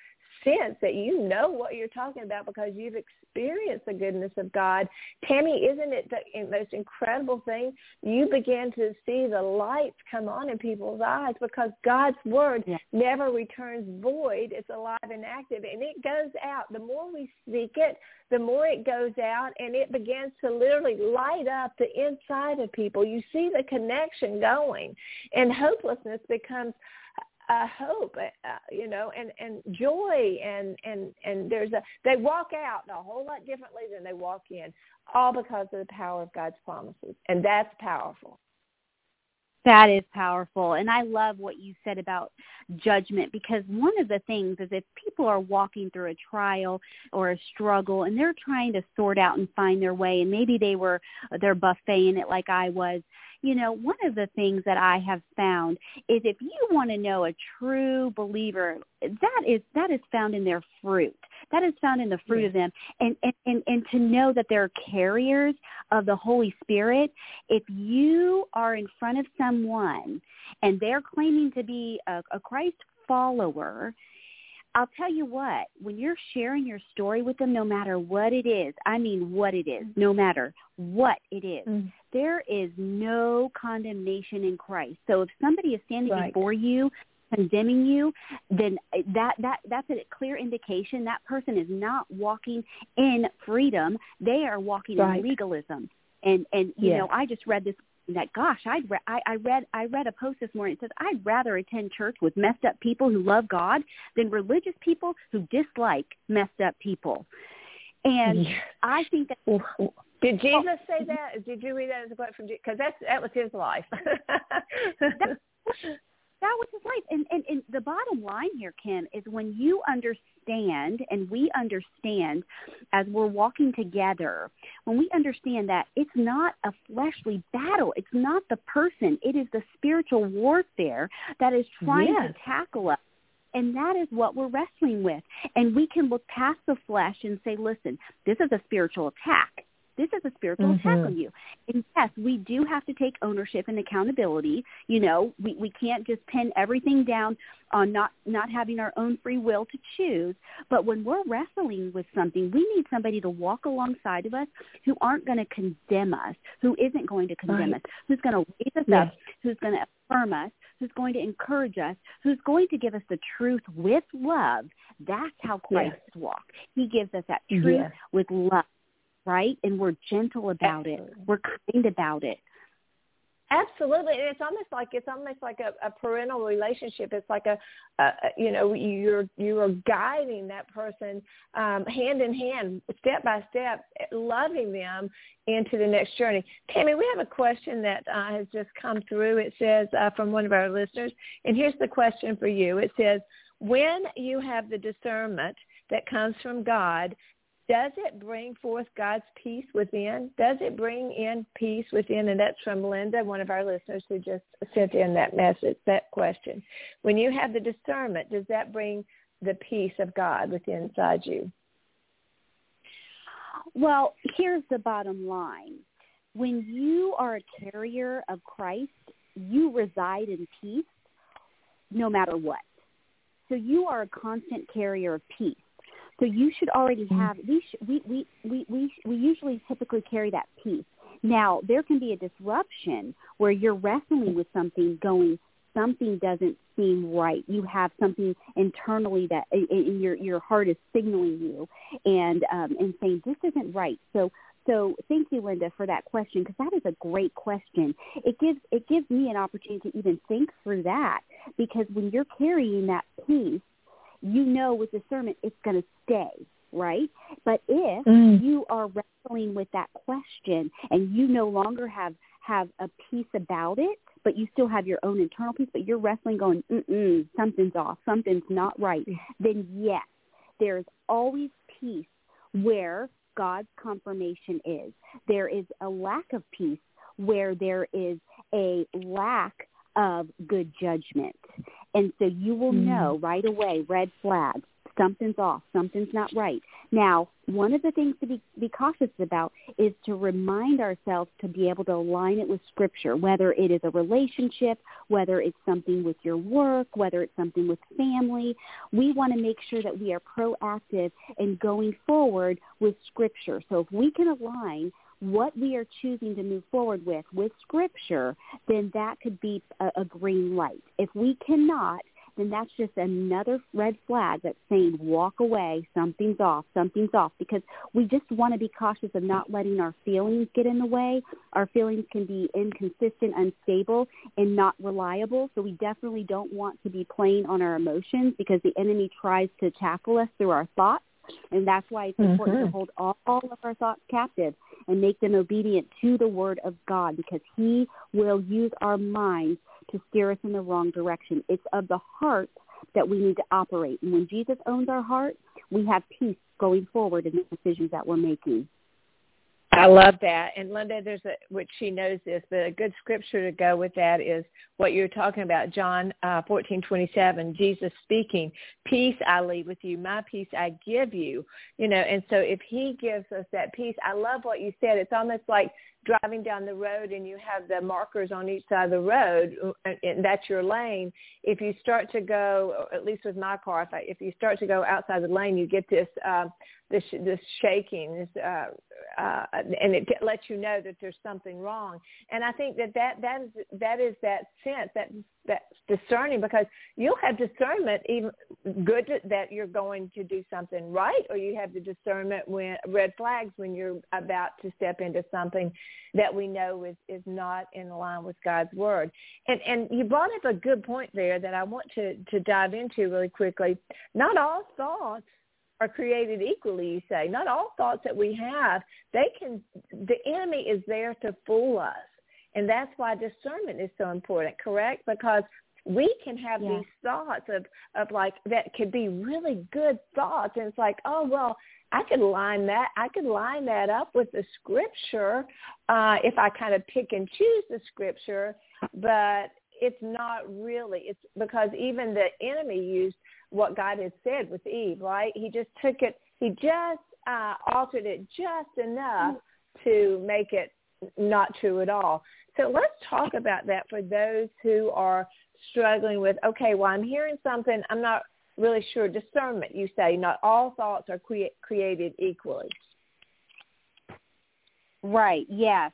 sense that you know what you're talking about because you've experienced the goodness of God. Tammi, isn't it the most incredible thing? You begin to see the lights come on in people's eyes because God's word yeah. never returns void. It's alive and active and it goes out. The more we speak it, the more it goes out and it begins to literally light up the inside of people. You see the connection going and hopelessness becomes uh, hope, uh, you know, and and joy, and and and there's a they walk out a whole lot differently than they walk in, all because of the power of God's promises, and that's powerful. That is powerful. And I love what you said about judgment because one of the things is if people are walking through a trial or a struggle and they're trying to sort out and find their way and maybe they were they're buffeting it like I was, you know, one of the things that I have found is if you want to know a true believer, that is that is found in their fruit. That is found in the fruit yeah. of them. And, and, and, and to know that they're carriers of the Holy Spirit, if you are in front of someone and they're claiming to be a, a Christ follower, I'll tell you what, when you're sharing your story with them, no matter what it is, I mean what it is, no matter what it is, mm. there is no condemnation in Christ. So if somebody is standing right. before you condemning you, then that that that's a clear indication that person is not walking in freedom. They are walking right. in legalism. And and you yes. know, I just read this that gosh, I'd re- I, I read I read a post this morning. It says I'd rather attend church with messed up people who love God than religious people who dislike messed up people. And I think that. Did oh. Jesus say that? Did you read that as a quote from? Jesus? Because that's that was his life. that, was his life. And, and, and the bottom line here, Kim, is when you understand and we understand as we're walking together, when we understand that it's not a fleshly battle, it's not the person, it is the spiritual warfare that is trying yes. to tackle us. And that is what we're wrestling with. And we can look past the flesh and say, listen, this is a spiritual attack this is a spiritual mm-hmm. attack on you. And yes, we do have to take ownership and accountability. You know, we, we can't just pin everything down on not, not having our own free will to choose. But when we're wrestling with something, we need somebody to walk alongside of us who aren't going to condemn us, who isn't going to condemn right. us, who's going to raise us yes. up, who's going to affirm us, who's going to encourage us, who's going to give us the truth with love. That's how Christ yes. walked. He gives us that truth yes. with love right? And we're gentle about Absolutely. it. We're kind about it. Absolutely, and it's almost like it's almost like a, a parental relationship. It's like a, a, you know, you're you are guiding that person um, hand in hand, step by step, loving them into the next journey. Tammi, we have a question that uh, has just come through. It says uh, from one of our listeners, and here's the question for you. It says, when you have the discernment that comes from God does it bring forth God's peace within? Does it bring in peace within? And that's from Linda, one of our listeners who just sent in that message, that question. When you have the discernment, does that bring the peace of God within inside you? Well, here's the bottom line. When you are a carrier of Christ, you reside in peace no matter what. So you are a constant carrier of peace. So you should already mm-hmm. have we sh- we, we we we we usually typically carry that piece. Now there can be a disruption where you're wrestling with something, going something doesn't seem right. You have something internally that in your your heart is signaling you and um, and saying this isn't right. So so thank you, Linda, for that question because that is a great question. It gives it gives me an opportunity to even think through that because when you're carrying that peace, you know with discernment it's going to stay right? But if mm. you are wrestling with that question and you no longer have have a peace about it, but you still have your own internal peace, but you're wrestling going, mm something's off, something's not right, then yes, there's always peace where God's confirmation is. There is a lack of peace where there is a lack of good judgment. And so you will mm. know right away, red flags, something's off, something's not right. Now, one of the things to be, be cautious about is to remind ourselves to be able to align it with Scripture, whether it is a relationship, whether it's something with your work, whether it's something with family. We want to make sure that we are proactive in going forward with Scripture. So if we can align what we are choosing to move forward with with Scripture, then that could be a, a green light. If we cannot, then that's just another red flag that's saying walk away, something's off, something's off because we just want to be cautious of not letting our feelings get in the way. Our feelings can be inconsistent, unstable, and not reliable. So we definitely don't want to be playing on our emotions because the enemy tries to tackle us through our thoughts. And that's why it's important mm-hmm. to hold all, all of our thoughts captive and make them obedient to the word of God because he will use our minds to steer us in the wrong direction. It's of the heart that we need to operate. And when Jesus owns our heart, we have peace going forward in the decisions that we're making. I love that. And Linda, there's a, which she knows this, but a good scripture to go with that is what you're talking about, John uh, 14, 27, Jesus speaking, peace I leave with you, my peace I give you. You know, and so if he gives us that peace, I love what you said. It's almost like driving down the road and you have the markers on each side of the road and that's your lane if you start to go at least with my car if, I, if you start to go outside the lane you get this uh, this this shaking uh, uh, and it lets you know that there's something wrong. And I think that that that is that is that sense that that's discerning because you'll have discernment even good that you're going to do something right or you have the discernment when red flags when you're about to step into something that we know is is not in line with God's word. And and you brought up a good point there that I want to to dive into really quickly. Not all thoughts are created equally you say. Not all thoughts that we have they can the enemy is there to fool us. And that's why discernment is so important, correct? Because we can have yeah. these thoughts of, of like that could be really good thoughts. And it's like, oh well, I could line that I could line that up with the scripture uh if I kind of pick and choose the scripture, but it's not really it's because even the enemy used what God had said with Eve, right? He just took it he just uh altered it just enough to make it not true at all. So let's talk about that for those who are struggling with, okay, well, I'm hearing something, I'm not really sure. Discernment, you say, not all thoughts are cre- created equally. Right, yes.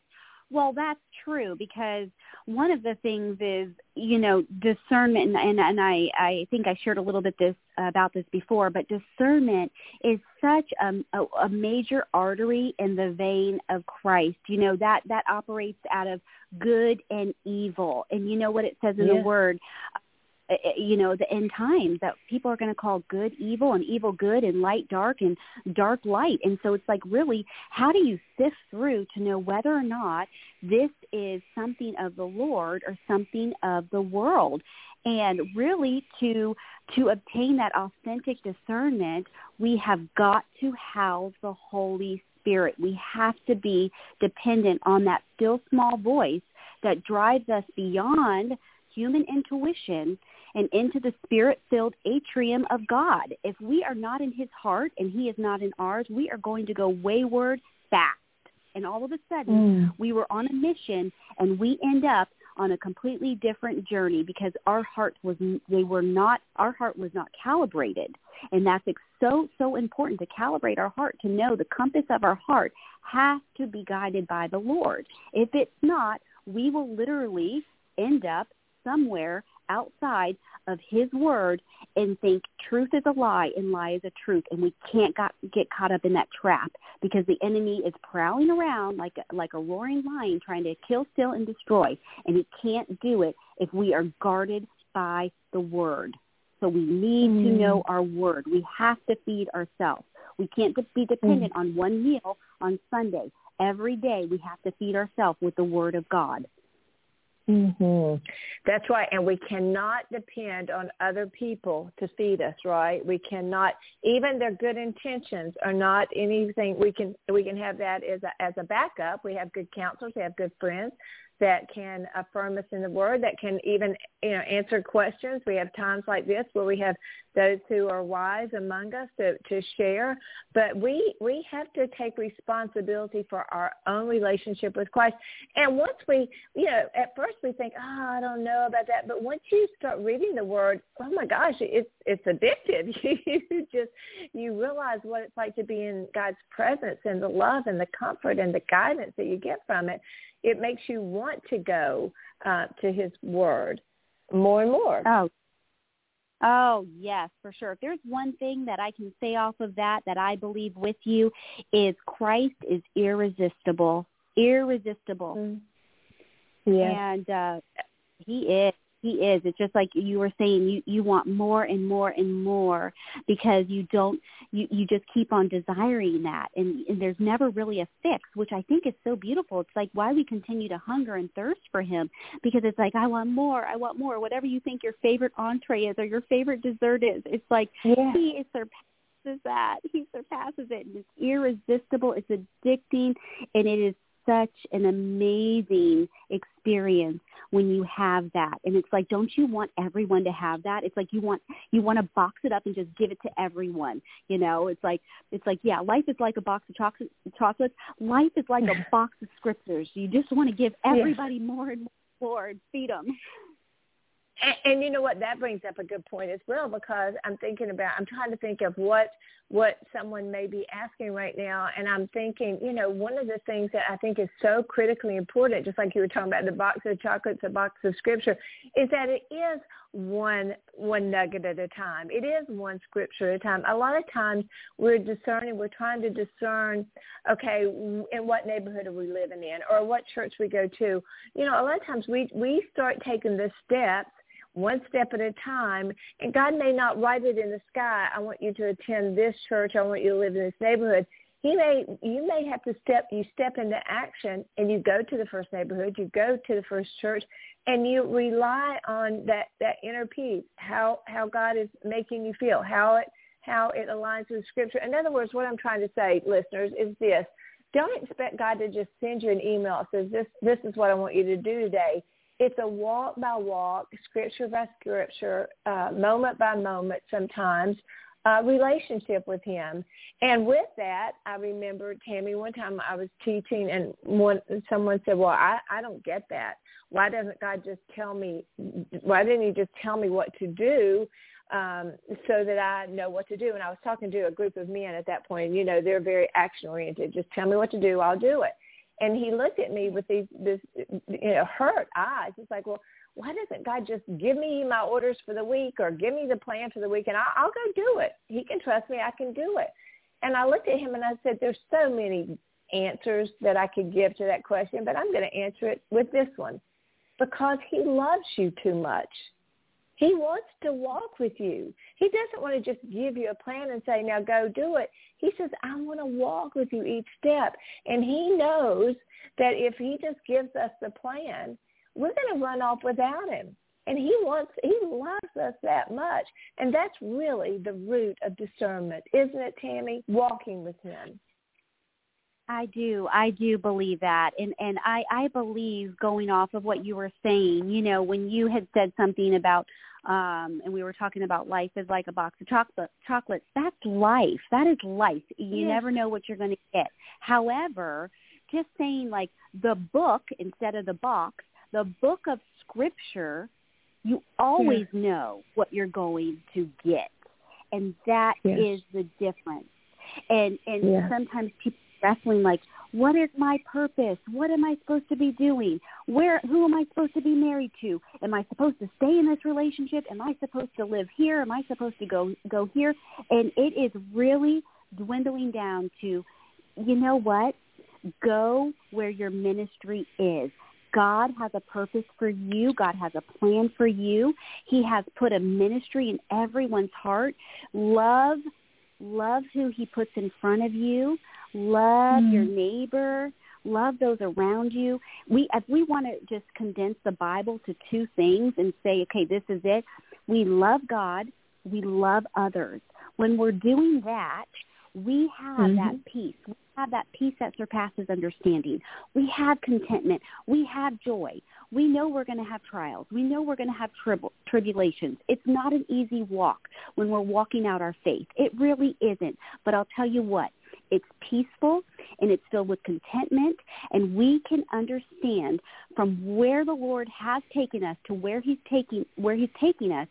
Well, that's true because one of the things is, you know, discernment, and, and, and I, I think I shared a little bit this about this before, but discernment is such a, a, a major artery in the vein of Christ. You know that that operates out of good and evil, and you know what it says in yeah. the Word Eh, eh, you know the end times that people are going to call good evil and evil good and light dark and dark light. And so it's like really how do you sift through to know whether or not this is something of the lord or something of the world? And really to to obtain that authentic discernment we have got to house the holy spirit. We have to be dependent on that still small voice that drives us beyond human intuition and into the spirit-filled atrium of God. If we are not in his heart and he is not in ours, we are going to go wayward fast. And all of a sudden, mm. we were on a mission and we end up on a completely different journey because our heart was they were not our heart was not calibrated and that's so so important to calibrate our heart to know the compass of our heart has to be guided by the lord if it's not we will literally end up somewhere outside of his word and think truth is a lie and lie is a truth. And we can't got, get caught up in that trap because the enemy is prowling around like a, like a roaring lion trying to kill steal and destroy. And he can't do it if we are guarded by the word. So we need mm. to know our word. We have to feed ourselves. We can't be dependent mm. on one meal on sunday. Every day we have to feed ourselves with the word of god Mhm. That's right, and we cannot depend on other people to feed us, right? We cannot even their good intentions are not anything we can we can have that as a as a backup. We have good counselors, we have good friends, that can affirm us in the word, that can even you know answer questions. We have times like this where we have those who are wise among us to, to share. But we we have to take responsibility for our own relationship with Christ. And once we you know, at first we think, Oh, I don't know about that but once you start reading the word, oh my gosh, it's it's addictive. you just you realize what it's like to be in God's presence and the love and the comfort and the guidance that you get from it it makes you want to go uh, to his word more and more. Oh, Oh, yes, for sure. If there's one thing that I can say off of that that I believe with you is Christ is irresistible. Irresistible. Mm. Yeah. And uh he is he is. It's just like you were saying, you, you want more and more and more because you don't, you, you just keep on desiring that. And, and there's never really a fix, which I think is so beautiful. It's like why we continue to hunger and thirst for him because it's like, I want more, I want more. Whatever you think your favorite entree is or your favorite dessert is, it's like yeah. he is surpasses that. He surpasses it. And it's irresistible. It's addicting. And it is such an amazing experience when you have that. And it's like don't you want everyone to have that? It's like you want you want to box it up and just give it to everyone you know? It's like it's like yeah life is like a box of chocolate chocolates. Life is like a box of scriptures. You just want to give everybody yeah. more and more and feed them and, and you know what? That brings up a good point as well because I'm thinking about. I'm trying to think of what what someone may be asking right now, and I'm thinking, you know, one of the things that I think is so critically important, just like you were talking about the box of chocolates, a box of scripture, is that it is one one nugget at a time. It is one scripture at a time. A lot of times we're discerning, we're trying to discern, okay, in what neighborhood are we living in, or what church we go to. You know, a lot of times we we start taking the steps one step at a time. And God may not write it in the sky, I want you to attend this church, I want you to live in this neighborhood. He may you may have to step you step into action and you go to the first neighborhood, you go to the first church and you rely on that, that inner peace, how how God is making you feel, how it how it aligns with scripture. In other words, what I'm trying to say, listeners, is this. Don't expect God to just send you an email that says this this is what I want you to do today it's a walk by walk, scripture by scripture, uh, moment by moment sometimes, uh, relationship with him. And with that, I remember Tammi one time I was teaching and one someone said, "Well, I I don't get that. Why doesn't God just tell me? Why didn't He just tell me what to do?" Um, so that I know what to do. And I was talking to a group of men at that point. You know, they're very action oriented. Just tell me what to do, I'll do it. And he looked at me with these this you know hurt eyes. It's like, well, why doesn't God just give me my orders for the week or give me the plan for the week and I'll, I'll go do it. He can trust me. I can do it. And I looked at him and I said, there's so many answers that I could give to that question, but I'm going to answer it with this one because he loves you too much. He wants to walk with you. He doesn't want to just give you a plan and say, now go do it. He says, I want to walk with you each step. And he knows that if he just gives us the plan, we're going to run off without him. And he wants, he loves us that much. And that's really the root of discernment, isn't it, Tammi? Walking with him. I do. I do believe that. And and I I believe going off of what you were saying, you know, when you had said something about um and we were talking about life is like a box of chocolate chocolates. That's life. That is life. You yes. never know what you're going to get. However just saying like the book instead of the box the book of scripture you always yes. know what you're going to get. And that yes. is the difference. And and sometimes people are wrestling like What is my purpose? What am I supposed to be doing? Where who am I supposed to be married to? Am I supposed to stay in this relationship? Am I supposed to live here? Am I supposed to go go here? And it is really dwindling down to you know what? Go where your ministry is. God has a purpose for you. God has a plan for you. He has put a ministry in everyone's heart. Love love who he puts in front of you. Love mm. your neighbor. Love those around you. We if we want to just condense the Bible to two things and say, okay, this is it. We love God. We love others. When we're doing that, we have mm-hmm. that peace. We have that peace that surpasses understanding. We have contentment. We have joy. We know we're going to have trials. We know we're going to have trib- tribulations. It's not an easy walk when we're walking out our faith. It really isn't. But I'll tell you what, it's peaceful and it's filled with contentment and we can understand from where the Lord has taken us to where he's taking where he's taking us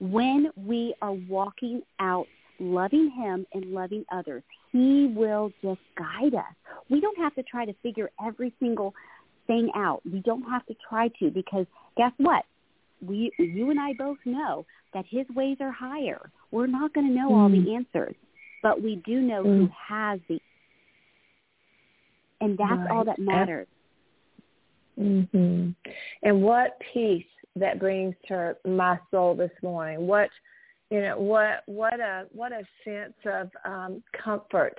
when we are walking out loving him and loving others. He will just guide us. We don't have to try to figure every single thing out. We don't have to try to because guess what? We, you and I both know that his ways are higher. We're not going to know all the mm. answers, but we do know mm. who has the, and that's right. all that matters. Mm-hmm. And what peace that brings to my soul this morning. What you know what what a what a sense of um, comfort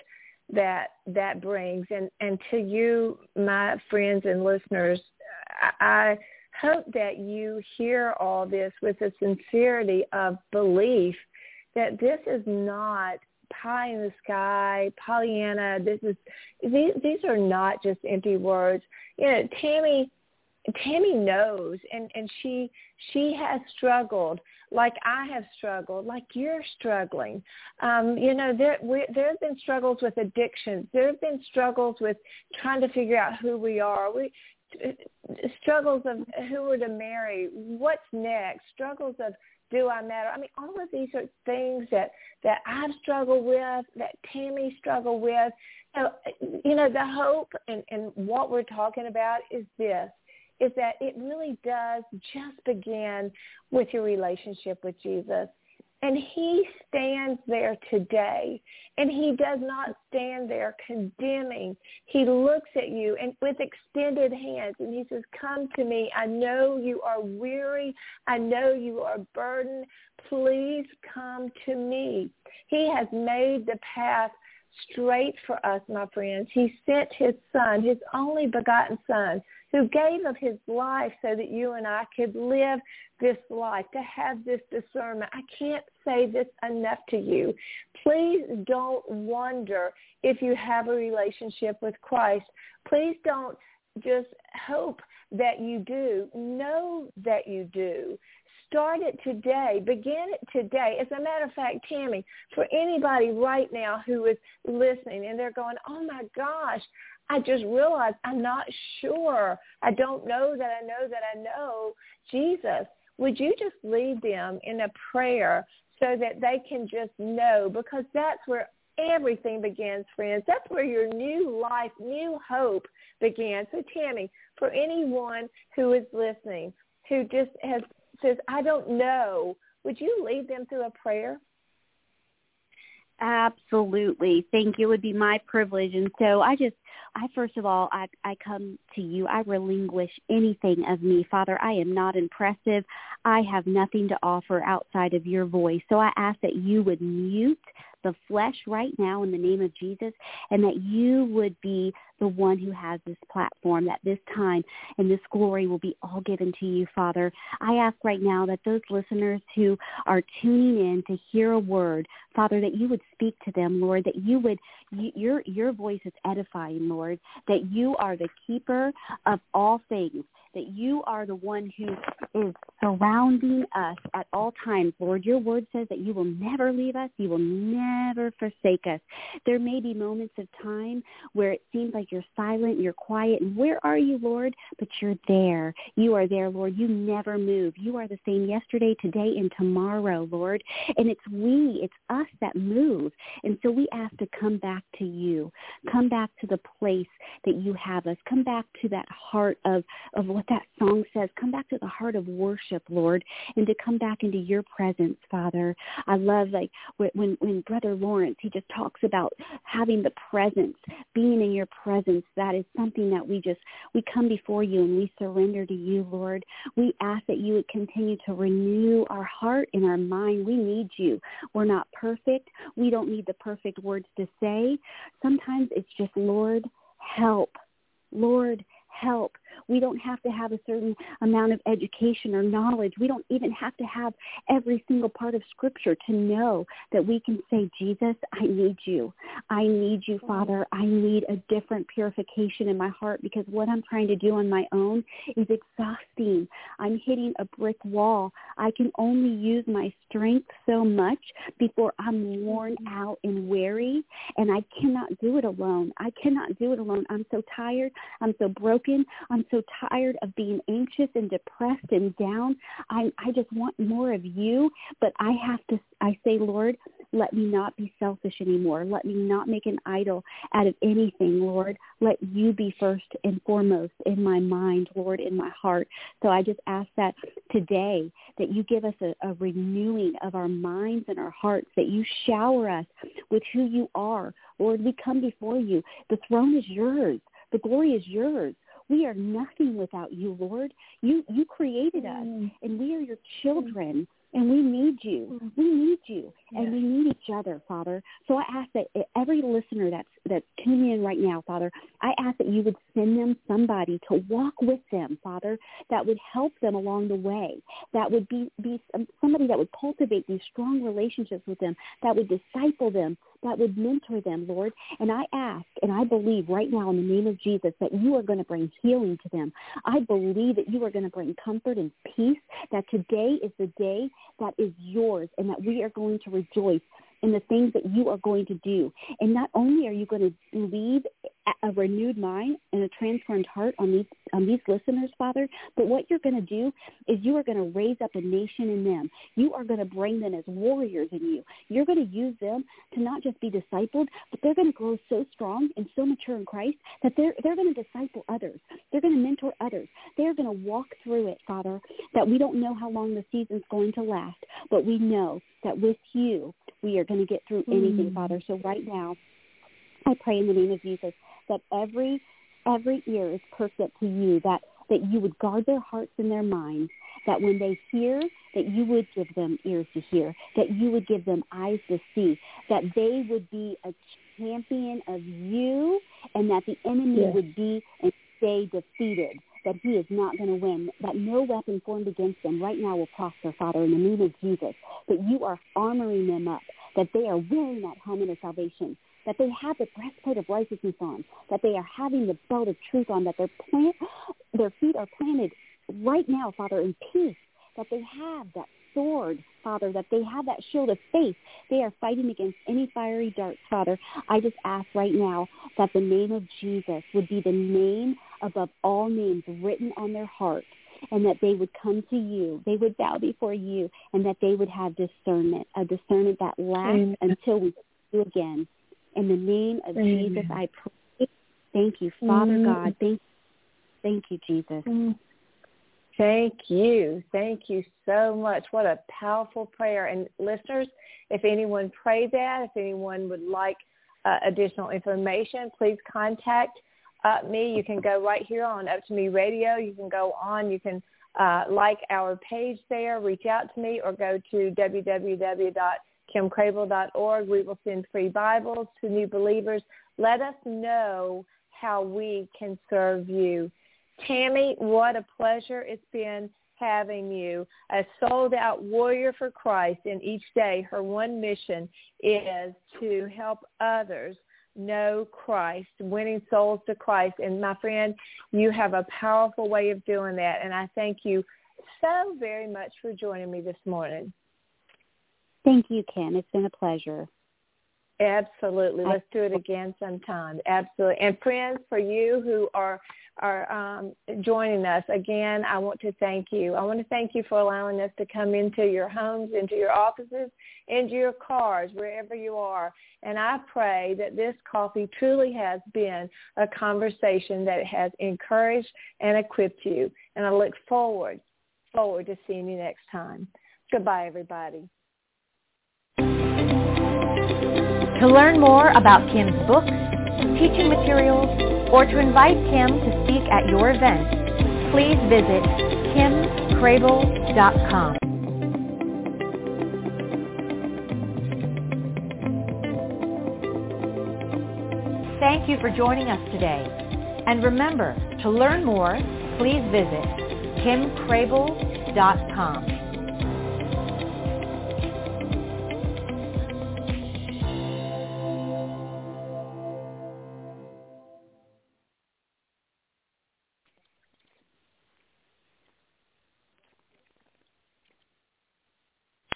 that that brings and and to you my friends and listeners I, I hope that you hear all this with a sincerity of belief that this is not pie in the sky pollyanna this is these these are not just empty words you know tammi tammi knows and and she she has struggled like I have struggled, like you're struggling. Um, you know, there we, there have been struggles with addictions. There have been struggles with trying to figure out who we are. We struggles of who we're to marry, what's next, struggles of do I matter? I mean, all of these are things that that I've struggled with, that Tammi struggled with. So, you know, the hope and, and what we're talking about is this is that it really does just begin with your relationship with Jesus. And he stands there today and he does not stand there condemning. He looks at you and with extended hands and he says, come to me. I know you are weary. I know you are burdened. Please come to me. He has made the path straight for us, my friends. He sent his son, his only begotten son, who gave of his life so that you and I could live this life, to have this discernment. I can't say this enough to you. Please don't wonder if you have a relationship with Christ. Please don't just hope that you do. Know that you do. Start it today. Begin it today. As a matter of fact, Tammi, for anybody right now who is listening and they're going, oh my gosh, I just realized I'm not sure. I don't know that I know that I know Jesus. Would you just lead them in a prayer so that they can just know because that's where everything begins, friends. That's where your new life, new hope begins. So Tammi, for anyone who is listening, who just has says, I don't know, would you lead them through a prayer? Absolutely. Thank you. It would be my privilege. And so I just, I first of all, I, I come to you. I relinquish anything of me. Father, I am not impressive. I have nothing to offer outside of your voice. So I ask that you would mute the flesh right now in the name of Jesus and that you would be the one who has this platform, that this time and this glory will be all given to you, Father. I ask right now that those listeners who are tuning in to hear a word, Father, that you would speak to them, Lord, that you would, you, your, your voice is edifying, Lord, that you are the keeper of all things, that you are the one who is surrounding us at all times. Lord, your word says that you will never leave us. You will never forsake us. There may be moments of time where it seems like you're silent, you're quiet, and where are you, Lord? But you're there. You are there, Lord. You never move. You are the same yesterday, today, and tomorrow, Lord. And it's we, it's us that move. And so we ask to come back to you. Come back to the place that you have us. Come back to that heart of, of what that song says. Come back to the heart of worship, Lord, and to come back into your presence, Father. I love like when when Brother Lawrence he just talks about having the presence, being in your presence. That is something that we just we come before you and we surrender to you, Lord. We ask that you would continue to renew our heart and our mind. We need you. We're not perfect. We don't need the perfect words to say. Sometimes it's just Lord, help. Lord, help. We don't have to have a certain amount of education or knowledge. We don't even have to have every single part of Scripture to know that we can say, Jesus, I need you. I need you, Father. I need a different purification in my heart because what I'm trying to do on my own is exhausting. I'm hitting a brick wall. I can only use my strength so much before I'm worn out and weary, and I cannot do it alone. I cannot do it alone. I'm so tired. I'm so broken. I'm so tired of being anxious and depressed and down. I I just want more of you, but I have to I say, Lord, let me not be selfish anymore. Let me not make an idol out of anything, Lord. Let you be first and foremost in my mind, Lord, in my heart. So I just ask that today that you give us a, a renewing of our minds and our hearts, that you shower us with who you are. Lord, we come before you. The throne is yours. The glory is yours. We are nothing without you, Lord. You you created us, mm. and we are your children. And we need you. Mm. We need you. Yes. And we need each other, Father. So I ask that every listener that's that's tuning in right now, Father, I ask that you would send them somebody to walk with them, Father, that would help them along the way. That would be be somebody that would cultivate these strong relationships with them, that would disciple them, that would mentor them, Lord. And I ask and I believe right now in the name of Jesus that you are going to bring healing to them. I believe that you are going to bring comfort and peace, that today is the day that is yours and that we are going to rejoice in the things that you are going to do. And not only are you going to leave a renewed mind and a transformed heart on these on these listeners, Father, but what you're going to do is you are going to raise up a nation in them. You are going to bring them as warriors in you. You're going to use them to not just be discipled, but they're going to grow so strong and so mature in Christ that they're they're going to disciple others. They're going to mentor others. They're going to walk through it, Father, that we don't know how long the season's going to last, but we know that with you we are going to get through anything, mm. Father. So right now, I pray in the name of Jesus that every every ear is perked up to you, that that you would guard their hearts and their minds, that when they hear, that you would give them ears to hear, that you would give them eyes to see, that they would be a champion of you, and that the enemy yes. would be and stay defeated that he is not going to win, that no weapon formed against them right now will prosper, Father, in the name of Jesus, that you are armoring them up, that they are wearing that helmet of salvation, that they have the breastplate of righteousness on, that they are having the belt of truth on, that their plant, their feet are planted right now, Father, in peace, that they have that sword, Father, that they have that shield of faith. They are fighting against any fiery darts, Father. I just ask right now that the name of Jesus would be the name above all names written on their heart and that they would come to you, they would bow before you, and that they would have discernment, a discernment that lasts Amen. until we see you again. In the name of Amen. Jesus, I pray. Thank you, Father mm. God. Thank, thank you, Jesus. Mm. Thank you. Thank you so much. What a powerful prayer. And listeners, if anyone prayed that, if anyone would like uh, additional information, please contact uh, me. You can go right here on Up2Me Radio. You can go on. You can uh, like our page there, reach out to me, or go to www.kimcrabill.org. We will send free Bibles to new believers. Let us know how we can serve you. Tammi, what a pleasure it's been having you. A sold out warrior for Christ, and each day her one mission is to help others know Christ, winning souls to Christ. And my friend, you have a powerful way of doing that, and I thank you so very much for joining me this morning. Thank you, Kim. It's been a pleasure. Absolutely. Let's do it again sometime. Absolutely. And friends, for you who are are um, joining us again, I want to thank you. I want to thank you for allowing us to come into your homes, into your offices, into your cars, wherever you are. And I pray that this coffee truly has been a conversation that has encouraged and equipped you. And I look forward, forward to seeing you next time. Goodbye, everybody. To learn more about Kim's books, teaching materials, or to invite Kim to speak at your event, please visit kimcrabill.com. Thank you for joining us today. And remember, to learn more, please visit kimcrabill.com.